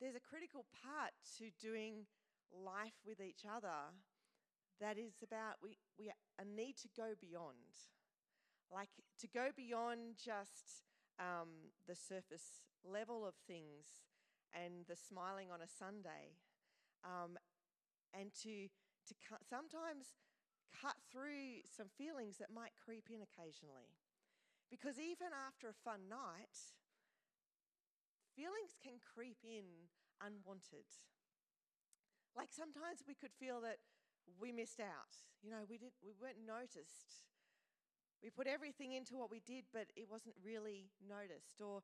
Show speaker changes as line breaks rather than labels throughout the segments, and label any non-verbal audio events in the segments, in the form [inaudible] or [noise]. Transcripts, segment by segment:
there's a critical part to doing life with each other that is about we, we a need to go beyond. Like to go beyond just um, the surface level of things and the smiling on a Sunday, um, and to, to sometimes cut through some feelings that might creep in occasionally. Because even after a fun night, feelings can creep in unwanted. Like sometimes we could feel that we missed out. You know, we, didn't, we weren't noticed. We put everything into what we did, but it wasn't really noticed. Or,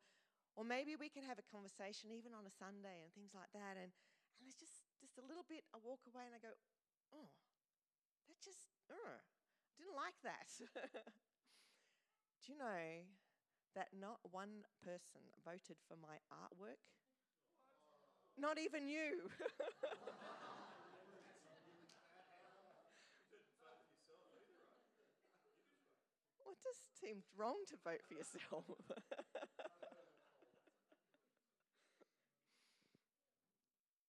or maybe we can have a conversation even on a Sunday and things like that. And, and it's just, just a little bit, I walk away and I go, oh, that just, uh, didn't like that. [laughs] Do you know that not one person voted for my artwork? Not even you. it just seemed wrong to vote for yourself. [laughs]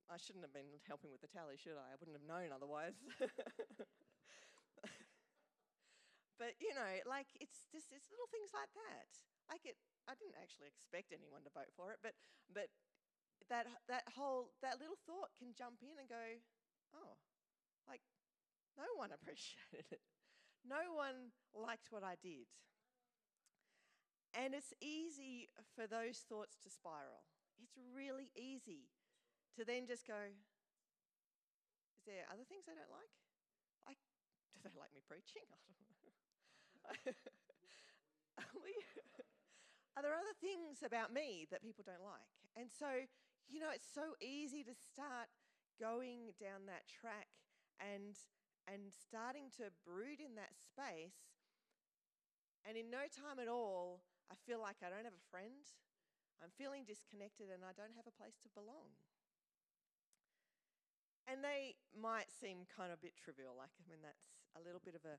I shouldn't have been helping with the tally, should I? I wouldn't have known otherwise. [laughs] but you know, like it's just it's little things like that. Like it, I didn't actually expect anyone to vote for it, but but that that whole that little thought can jump in and go, oh, like no one [laughs] appreciated it. No one liked what I did. And it's easy for those thoughts to spiral. It's really easy to then just go, is there other things they don't like? Like, [laughs] do they like me preaching? [laughs] I don't know. [laughs] Are there other things about me that people don't like? And so, you know, it's so easy to start going down that track and and starting to brood in that space. And in no time at all, I feel like I don't have a friend. I'm feeling disconnected and I don't have a place to belong. And they might seem kind of a bit trivial, like, I mean, that's a little bit of a.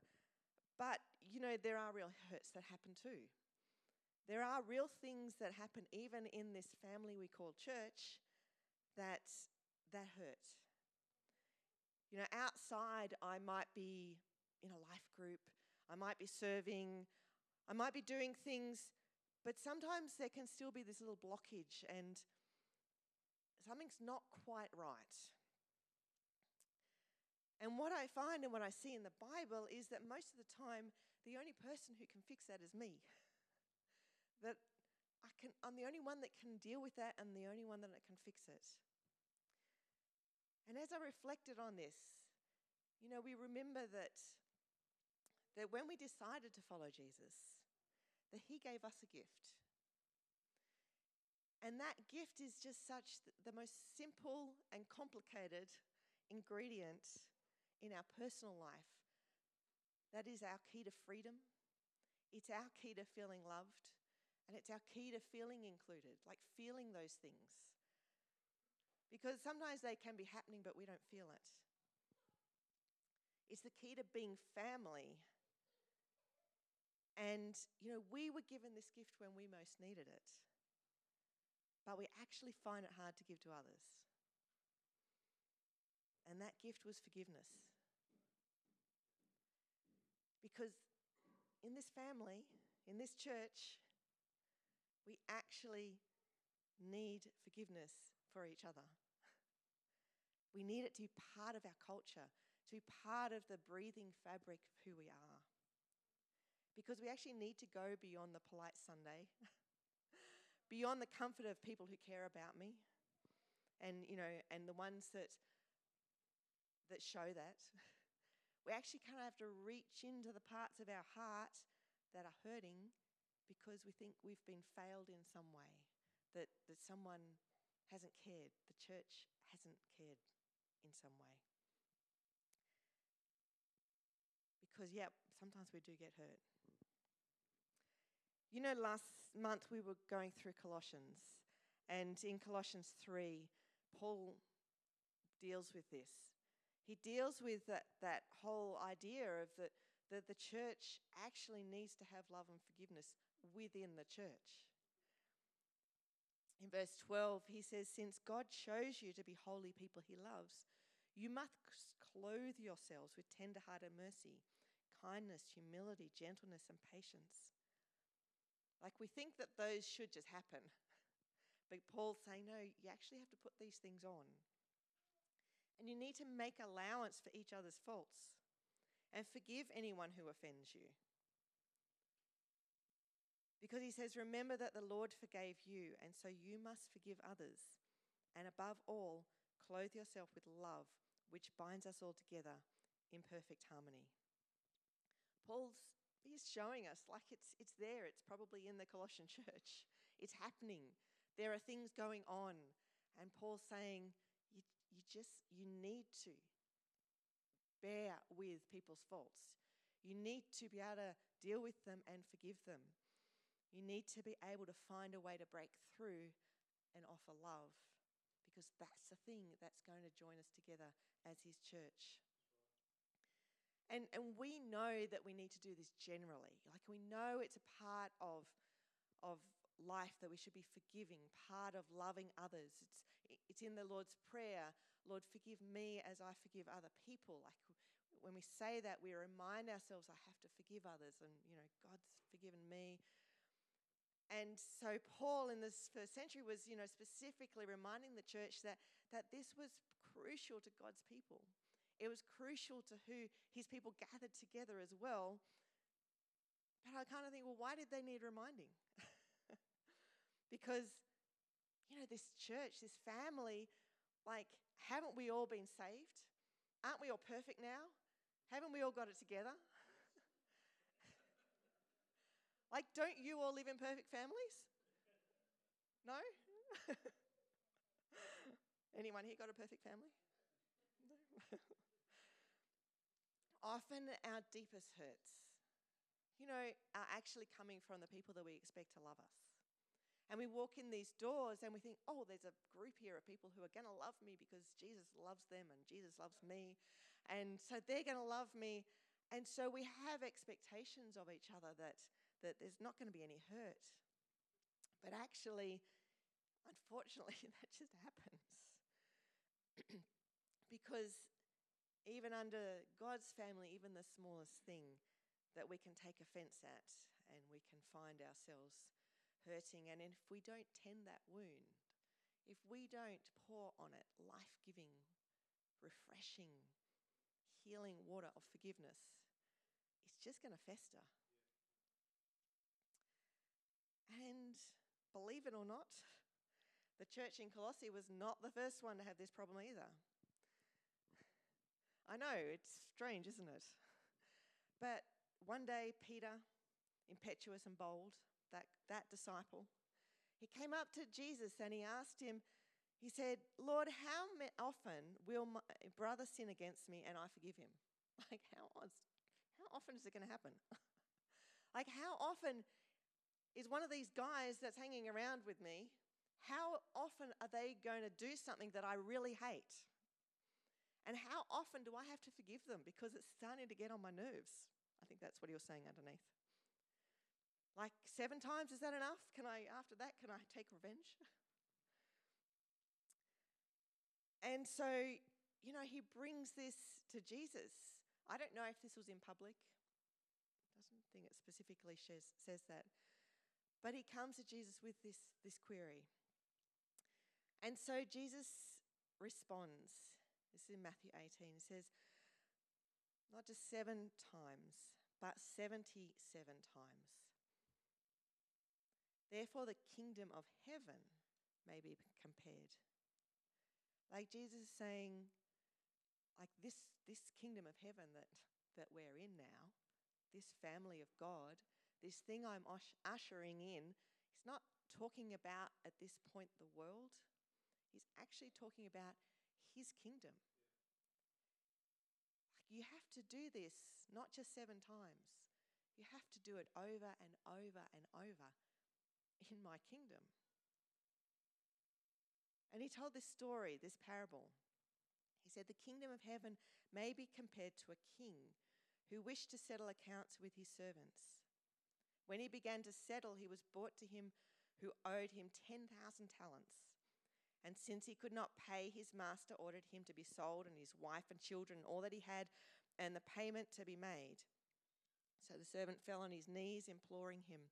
But, you know, there are real hurts that happen too. There are real things that happen even in this family we call church that, that hurt. You know, outside, I might be in a life group, I might be serving, I might be doing things, but sometimes there can still be this little blockage and something's not quite right. And what I find and what I see in the Bible is that most of the time, the only person who can fix that is me. [laughs] that I can, I'm the only one that can deal with that and the only one that can fix it. And as I reflected on this, you know, we remember that, that when we decided to follow Jesus, that he gave us a gift. And that gift is just such the most simple and complicated ingredient in our personal life. That is our key to freedom. It's our key to feeling loved. And it's our key to feeling included, like feeling those things. Because sometimes they can be happening, but we don't feel it. It's the key to being family. And, you know, we were given this gift when we most needed it, but we actually find it hard to give to others. And that gift was forgiveness. Because in this family, in this church, we actually need forgiveness for each other. We need it to be part of our culture, to be part of the breathing fabric of who we are. Because we actually need to go beyond the polite Sunday, [laughs] beyond the comfort of people who care about me, and you know, and the ones that that show that. [laughs] We actually kind of have to reach into the parts of our heart that are hurting because we think we've been failed in some way, that, that someone hasn't cared, the church hasn't cared in some way. Because, yeah, sometimes we do get hurt. You know, last month we were going through Colossians, and in Colossians 3, Paul deals with this. He deals with that, that whole idea of that, that the church actually needs to have love and forgiveness within the church. In verse 12, he says, Since God chose you to be holy people he loves, you must clothe yourselves with tender hearted mercy, kindness, humility, gentleness, and patience. Like we think that those should just happen. [laughs] But Paul's saying, no, you actually have to put these things on. And you need to make allowance for each other's faults and forgive anyone who offends you. Because he says, Remember that the Lord forgave you, and so you must forgive others. And above all, clothe yourself with love, which binds us all together in perfect harmony. Paul's he's showing us like it's it's there, it's probably in the Colossian [laughs] church. It's happening. There are things going on. And Paul's saying, just you need to bear with people's faults. You need to be able to deal with them and forgive them. You need to be able to find a way to break through and offer love because that's the thing that's going to join us together as His church. And, and we know that we need to do this generally. Like we know it's a part of, of life that we should be forgiving, part of loving others. It's, it's in the Lord's Prayer Lord, forgive me as I forgive other people. Like when we say that, we remind ourselves, I have to forgive others, and you know, God's forgiven me. And so Paul in this first century was, you know, specifically reminding the church that, that this was crucial to God's people. It was crucial to who his people gathered together as well. But I kind of think, well, why did they need reminding? [laughs] because, you know, this church, this family, like, haven't we all been saved? Aren't we all perfect now? Haven't we all got it together? [laughs] Like, don't you all live in perfect families? No? [laughs] Anyone here got a perfect family? No. [laughs] Often our deepest hurts, you know, are actually coming from the people that we expect to love us. And we walk in these doors and we think, oh, there's a group here of people who are going to love me because Jesus loves them and Jesus loves me. And so they're going to love me. And so we have expectations of each other that that there's not going to be any hurt. But actually, unfortunately, [laughs] that just happens. [clears throat] because even under God's family, even the smallest thing that we can take offense at and we can find ourselves hurting. And if we don't tend that wound, if we don't pour on it life giving, refreshing, healing water of forgiveness, it's just going to fester. And believe it or not, the church in Colossae was not the first one to have this problem either. I know, it's strange, isn't it? But one day, Peter, impetuous and bold, that, that disciple, he came up to Jesus and he asked him, he said, Lord, how often will my brother sin against me and I forgive him? [laughs] Like, how, how often is it going to happen? [laughs] like, how often is one of these guys that's hanging around with me, how often are they going to do something that I really hate? And how often do I have to forgive them because it's starting to get on my nerves? I think that's what he was saying underneath. Like seven times, is that enough? Can I, after that, can I take revenge? [laughs] and so, you know, he brings this to Jesus. I don't know if this was in public. Doesn't think it specifically says, says that. But he comes to Jesus with this, this query. And so Jesus responds. This is in Matthew 18. He says, not just seven times, but 77 times. Therefore, the kingdom of heaven may be compared. Like Jesus is saying, like this, this kingdom of heaven that, that we're in now, this family of God, this thing I'm ushering in, he's not talking about at this point the world. He's actually talking about his kingdom. Like you have to do this not just seven times, you have to do it over and over and over in my kingdom. And he told this story, this parable. He said, The kingdom of heaven may be compared to a king who wished to settle accounts with his servants. When he began to settle, he was brought to him who owed him 10,000 talents. And since he could not pay, his master ordered him to be sold and his wife and children all that he had, and the payment to be made. So the servant fell on his knees, imploring him,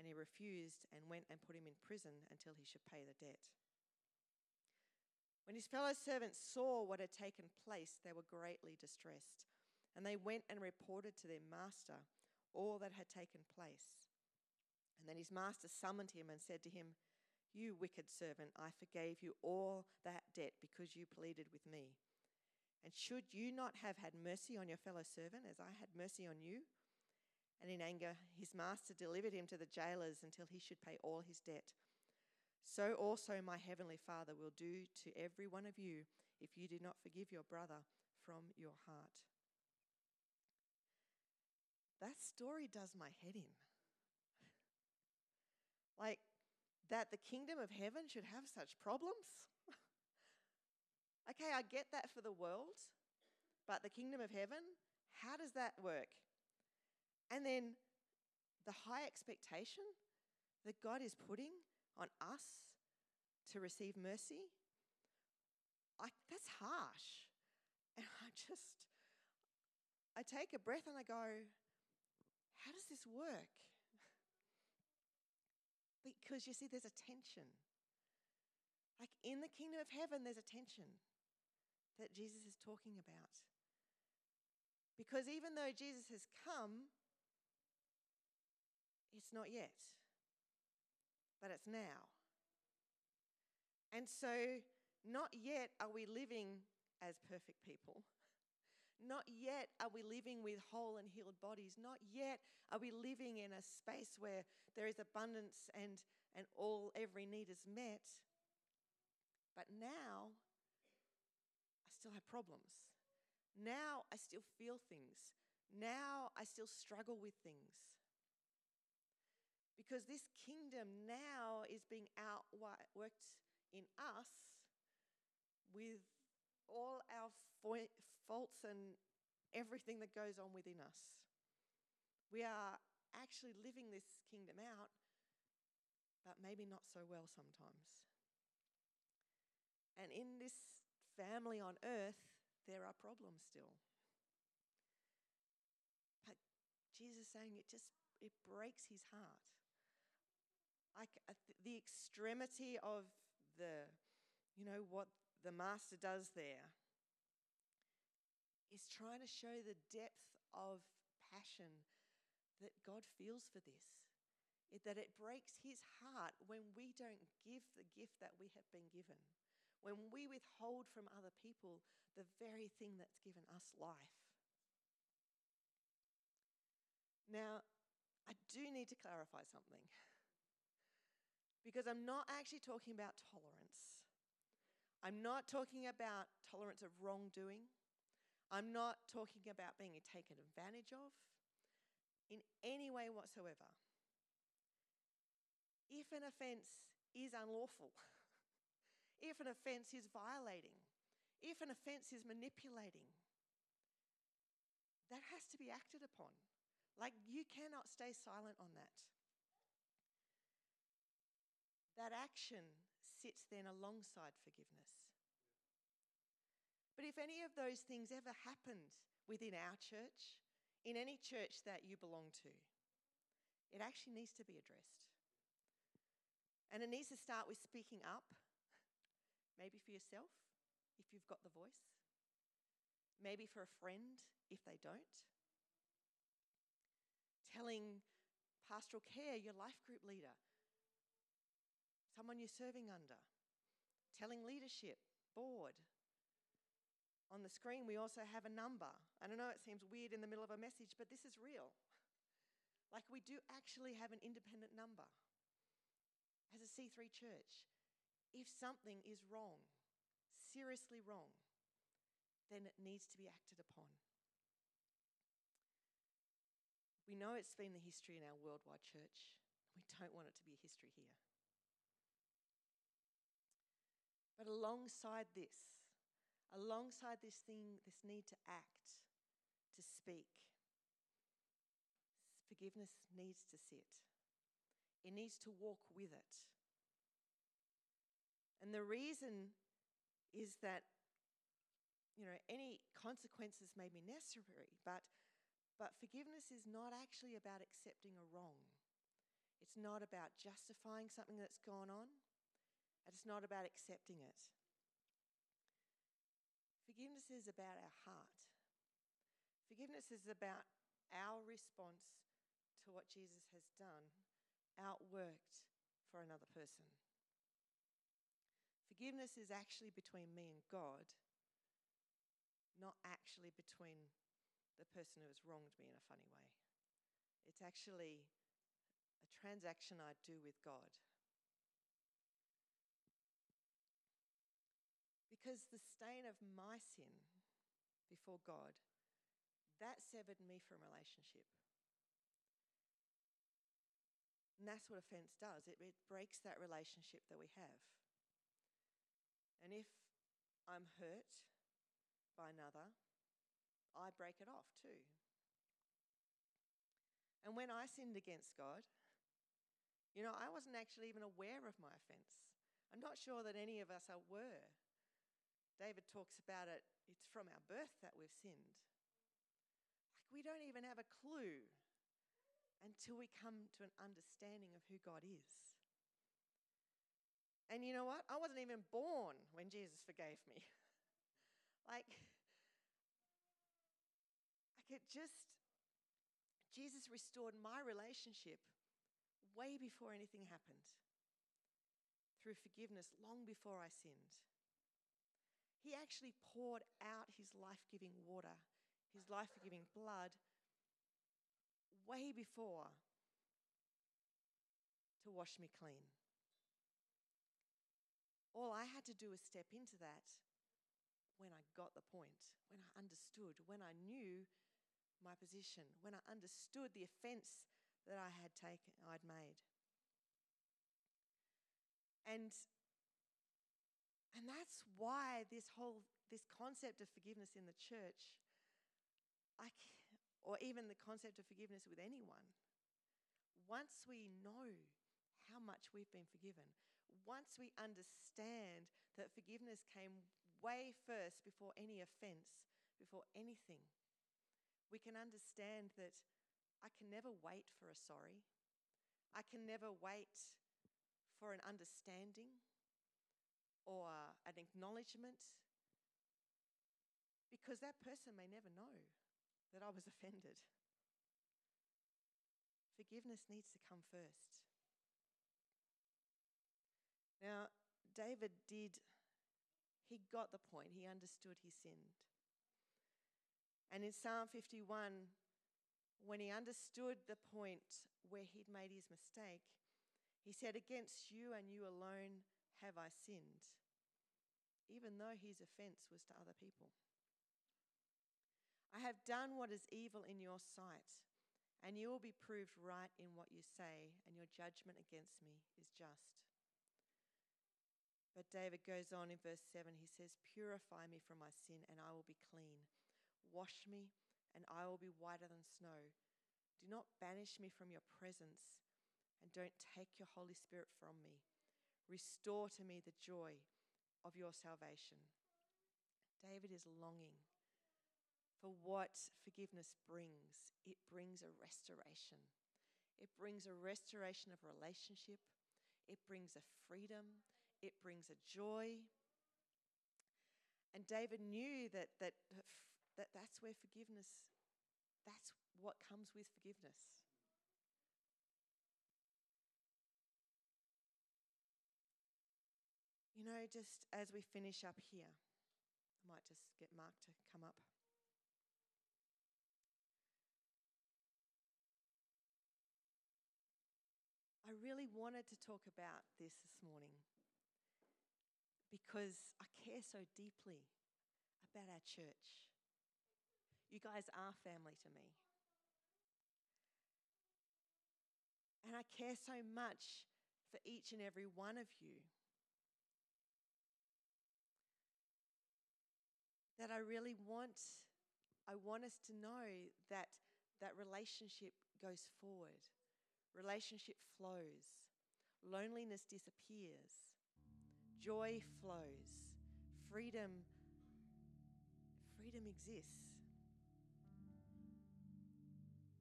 And he refused and went and put him in prison until he should pay the debt. When his fellow servants saw what had taken place, they were greatly distressed. And they went and reported to their master all that had taken place. And then his master summoned him and said to him, You wicked servant, I forgave you all that debt because you pleaded with me. And should you not have had mercy on your fellow servant as I had mercy on you? And in anger, his master delivered him to the jailers until he should pay all his debt. So also my heavenly Father will do to every one of you if you do not forgive your brother from your heart. That story does my head in. [laughs] Like, that the kingdom of heaven should have such problems? [laughs] okay, I get that for the world, but the kingdom of heaven, how does that work? And then the high expectation that God is putting on us to receive mercy, I, that's harsh. And I just, I take a breath and I go, how does this work? [laughs] because you see, there's a tension. Like in the kingdom of heaven, there's a tension that Jesus is talking about. Because even though Jesus has come, it's not yet, but it's now. And so, not yet are we living as perfect people. [laughs] Not yet are we living with whole and healed bodies. Not yet are we living in a space where there is abundance and, and all every need is met. But now I still have problems. Now I still feel things. Now I still struggle with things. Because this kingdom now is being outworked in us with all our faults and everything that goes on within us. We are actually living this kingdom out, but maybe not so well sometimes. And in this family on earth, there are problems still. But Jesus saying it just it breaks his heart. Like uh, the extremity of the, you know, what the master does there is trying to show the depth of passion that God feels for this. It, that it breaks his heart when we don't give the gift that we have been given, when we withhold from other people the very thing that's given us life. Now, I do need to clarify something [laughs] because I'm not actually talking about tolerance. I'm not talking about tolerance of wrongdoing. I'm not talking about being taken advantage of in any way whatsoever. If an offence is unlawful, [laughs] if an offence is violating, if an offence is manipulating, that has to be acted upon. Like, you cannot stay silent on that. That action sits then alongside forgiveness. But if any of those things ever happened within our church, in any church that you belong to, it actually needs to be addressed. And it needs to start with speaking up, maybe for yourself, if you've got the voice, maybe for a friend, if they don't. Telling pastoral care, your life group leader, someone you're serving under, telling leadership, board, on the screen, we also have a number. I don't know it seems weird in the middle of a message, but this is real. [laughs] Like, we do actually have an independent number as a C3 church. if something is wrong, seriously wrong, then it needs to be acted upon. We know it's been the history in our worldwide church. We don't want it to be a history here. But alongside this, alongside this thing, this need to act, to speak, forgiveness needs to sit. It needs to walk with it. And the reason is that, you know, any consequences may be necessary, but, but forgiveness is not actually about accepting a wrong. It's not about justifying something that's gone on, and it's not about accepting it. Forgiveness is about our heart. Forgiveness is about our response to what Jesus has done, outworked for another person. Forgiveness is actually between me and God, not actually between the person who has wronged me in a funny way. It's actually a transaction I do with God. Because the stain of my sin before God, that severed me from relationship. And that's what offense does it, it breaks that relationship that we have. And if I'm hurt by another, I break it off too. And when I sinned against God, you know, I wasn't actually even aware of my offense. I'm not sure that any of us are were. David talks about it, it's from our birth that we've sinned. Like, we don't even have a clue until we come to an understanding of who God is. And you know what? I wasn't even born when Jesus forgave me. [laughs] like, like it just, Jesus restored my relationship way before anything happened through forgiveness, long before I sinned. He actually poured out his life giving water, his life giving blood, way before to wash me clean. All I had to do was step into that when I got the point, when I understood, when I knew my position, when I understood the offense that I had taken, I'd made. And and that's why this whole this concept of forgiveness in the church, like, or even the concept of forgiveness with anyone, once we know how much we've been forgiven, once we understand that forgiveness came way first before any offense, before anything, we can understand that I can never wait for a sorry. I can never wait for an understanding or an acknowledgement because that person may never know that I was [laughs] offended. Forgiveness needs to come first. Now, David did, he got the point. He understood he sinned. And in Psalm 51, when he understood the point where he'd made his mistake, he said, Against you and you alone have I sinned, even though his offense was to other people. I have done what is evil in your sight, and you will be proved right in what you say, and your judgment against me is just. But David goes on in verse 7. He says, Purify me from my sin, and I will be clean. Wash me, and I will be whiter than snow. Do not banish me from your presence, and don't take your Holy Spirit from me. Restore to me the joy of your salvation. David is longing for what forgiveness brings. It brings a restoration. It brings a restoration of relationship. It brings a freedom it brings a joy. And David knew that, that, that that's where forgiveness, that's what comes with forgiveness. You know, just as we finish up here, I might just get Mark to come up. I really wanted to talk about this this morning because I care so deeply about our church. You guys are family to me. And I care so much for each and every one of you that I really want I want us to know that that relationship goes forward. Relationship flows. Loneliness disappears. Joy flows. Freedom freedom exists.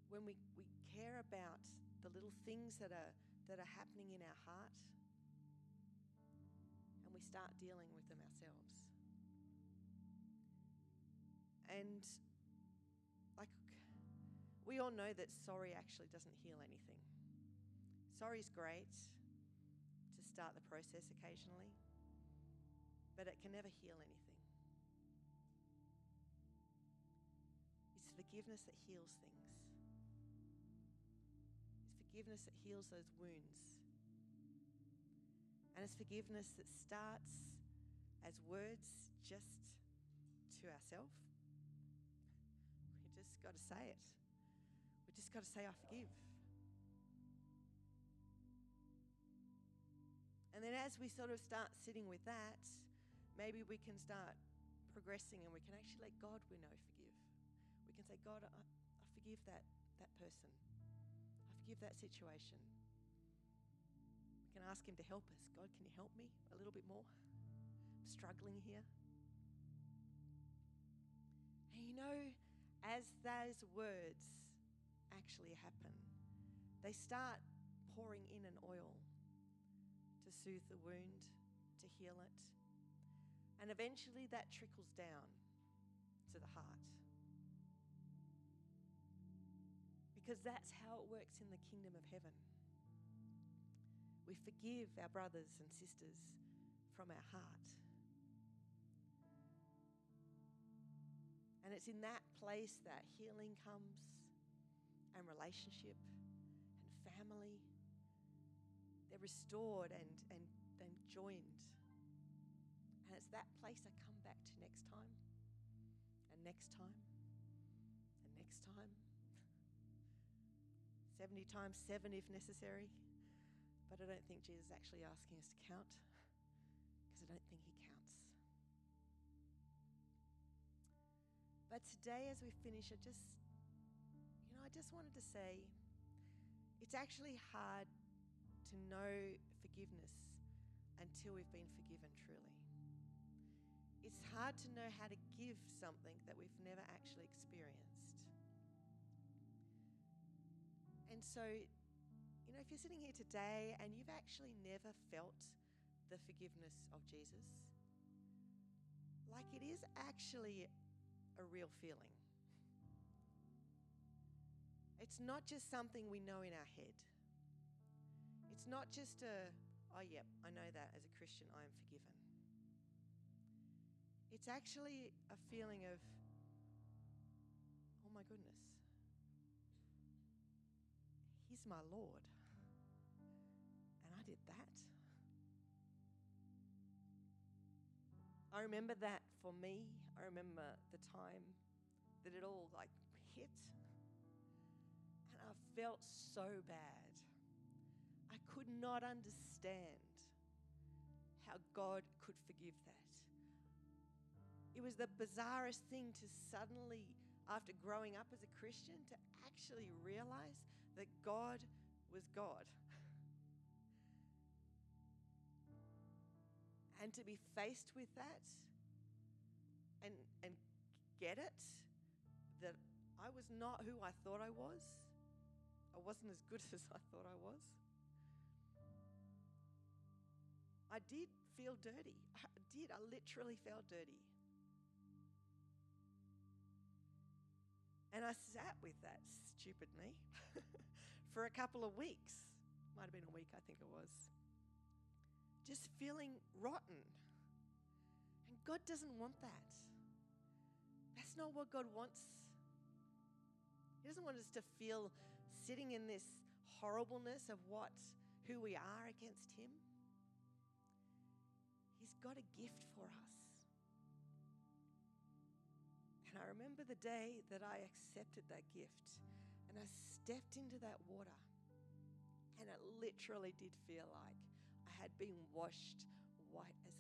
When we, we care about the little things that are that are happening in our heart and we start dealing with them ourselves. And like we all know that sorry actually doesn't heal anything. Sorry is great to start the process occasionally, but it can never heal anything. It's forgiveness that heals things. It's forgiveness that heals those wounds. And it's forgiveness that starts as words just to ourselves got to say it. We just got to say, I forgive. And then as we sort of start sitting with that, maybe we can start progressing and we can actually let God we know forgive. We can say, God, I, I forgive that, that person. I forgive that situation. We can ask Him to help us. God, can you help me a little bit more? I'm struggling here. And you know, as those words actually happen, they start pouring in an oil to soothe the wound, to heal it. And eventually that trickles down to the heart. Because that's how it works in the kingdom of heaven. We forgive our brothers and sisters from our heart. And it's in that place that healing comes and relationship and family. They're restored and, and, and joined. And it's that place I come back to next time, and next time, and next time. [laughs] 70 times 7 if necessary. But I don't think Jesus is actually asking us to count But today, as we finish, I just, you know, I just wanted to say it's actually hard to know forgiveness until we've been forgiven truly. It's hard to know how to give something that we've never actually experienced. And so, you know, if you're sitting here today and you've actually never felt the forgiveness of Jesus, like it is actually a real feeling. It's not just something we know in our head. It's not just a, oh, yep, I know that as a Christian, I am forgiven. It's actually a feeling of, oh my goodness, He's my Lord. And I did that. I remember that for me. I remember the time that it all like hit. And I felt so bad. I could not understand how God could forgive that. It was the bizarrest thing to suddenly, after growing up as a Christian, to actually realize that God was God. and to be faced with that and, and get it that I was not who I thought I was. I wasn't as good [laughs] as I thought I was. I did feel dirty. I did. I literally felt dirty. And I sat with that stupid me [laughs] for a couple of weeks. Might have been a week, I think it was just feeling rotten. And God doesn't want that. Not what God wants. He doesn't want us to feel sitting in this horribleness of what who we are against him. He's got a gift for us. And I remember the day that I accepted that gift and I stepped into that water. And it literally did feel like I had been washed white as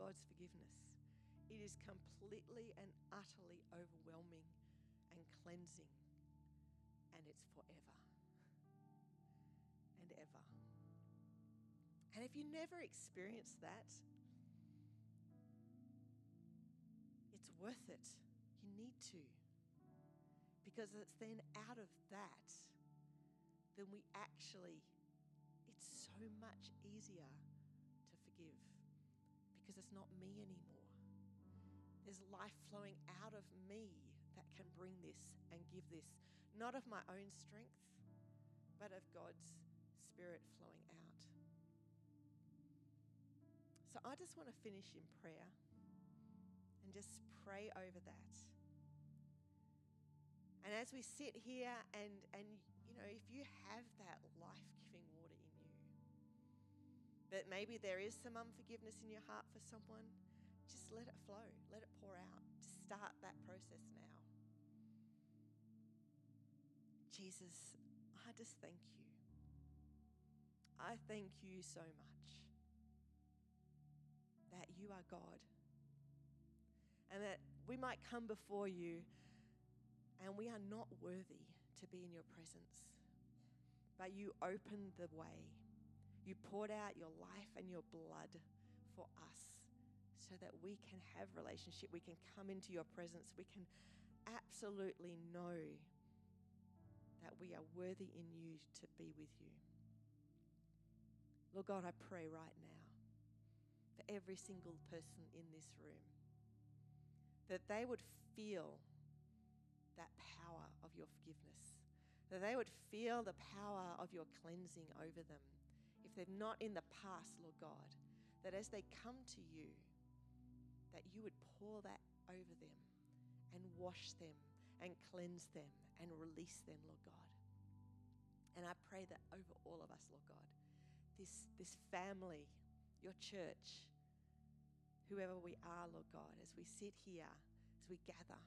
God's forgiveness. It is completely and utterly overwhelming and cleansing, and it's forever and ever. And if you never experience that, it's worth it. You need to. Because it's then out of that, then we actually, it's so much easier to forgive it's not me anymore. There's life flowing out of me that can bring this and give this, not of my own strength, but of God's Spirit flowing out. So I just want to finish in prayer and just pray over that. And as we sit here and and you know, if you have that you, but maybe there is some unforgiveness in your heart for someone, just let it flow, let it pour out. Just start that process now. Jesus, I just thank you. I thank you so much that you are God and that we might come before you and we are not worthy to be in your presence. But you opened the way. You poured out your life and your blood for us so that we can have relationship. We can come into your presence. We can absolutely know that we are worthy in you to be with you. Lord God, I pray right now for every single person in this room that they would feel that power of your forgiveness, that they would feel the power of your cleansing over them. If they're not in the past, Lord God, that as they come to you, that you would pour that over them and wash them and cleanse them and release them, Lord God. And I pray that over all of us, Lord God, this, this family, your church, whoever we are, Lord God, as we sit here, as we gather,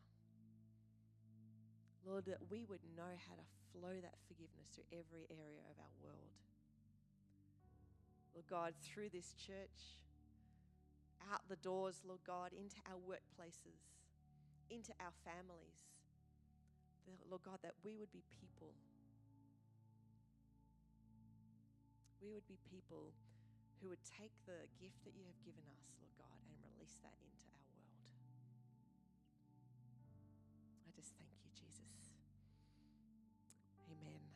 Lord, that we would know how to flow that forgiveness through every area of our world. Lord God, through this church, out the doors, Lord God, into our workplaces, into our families. Lord God, that we would be people. We would be people who would take the gift that you have given us, Lord God, and release that into our world. I just thank you, Jesus. Amen.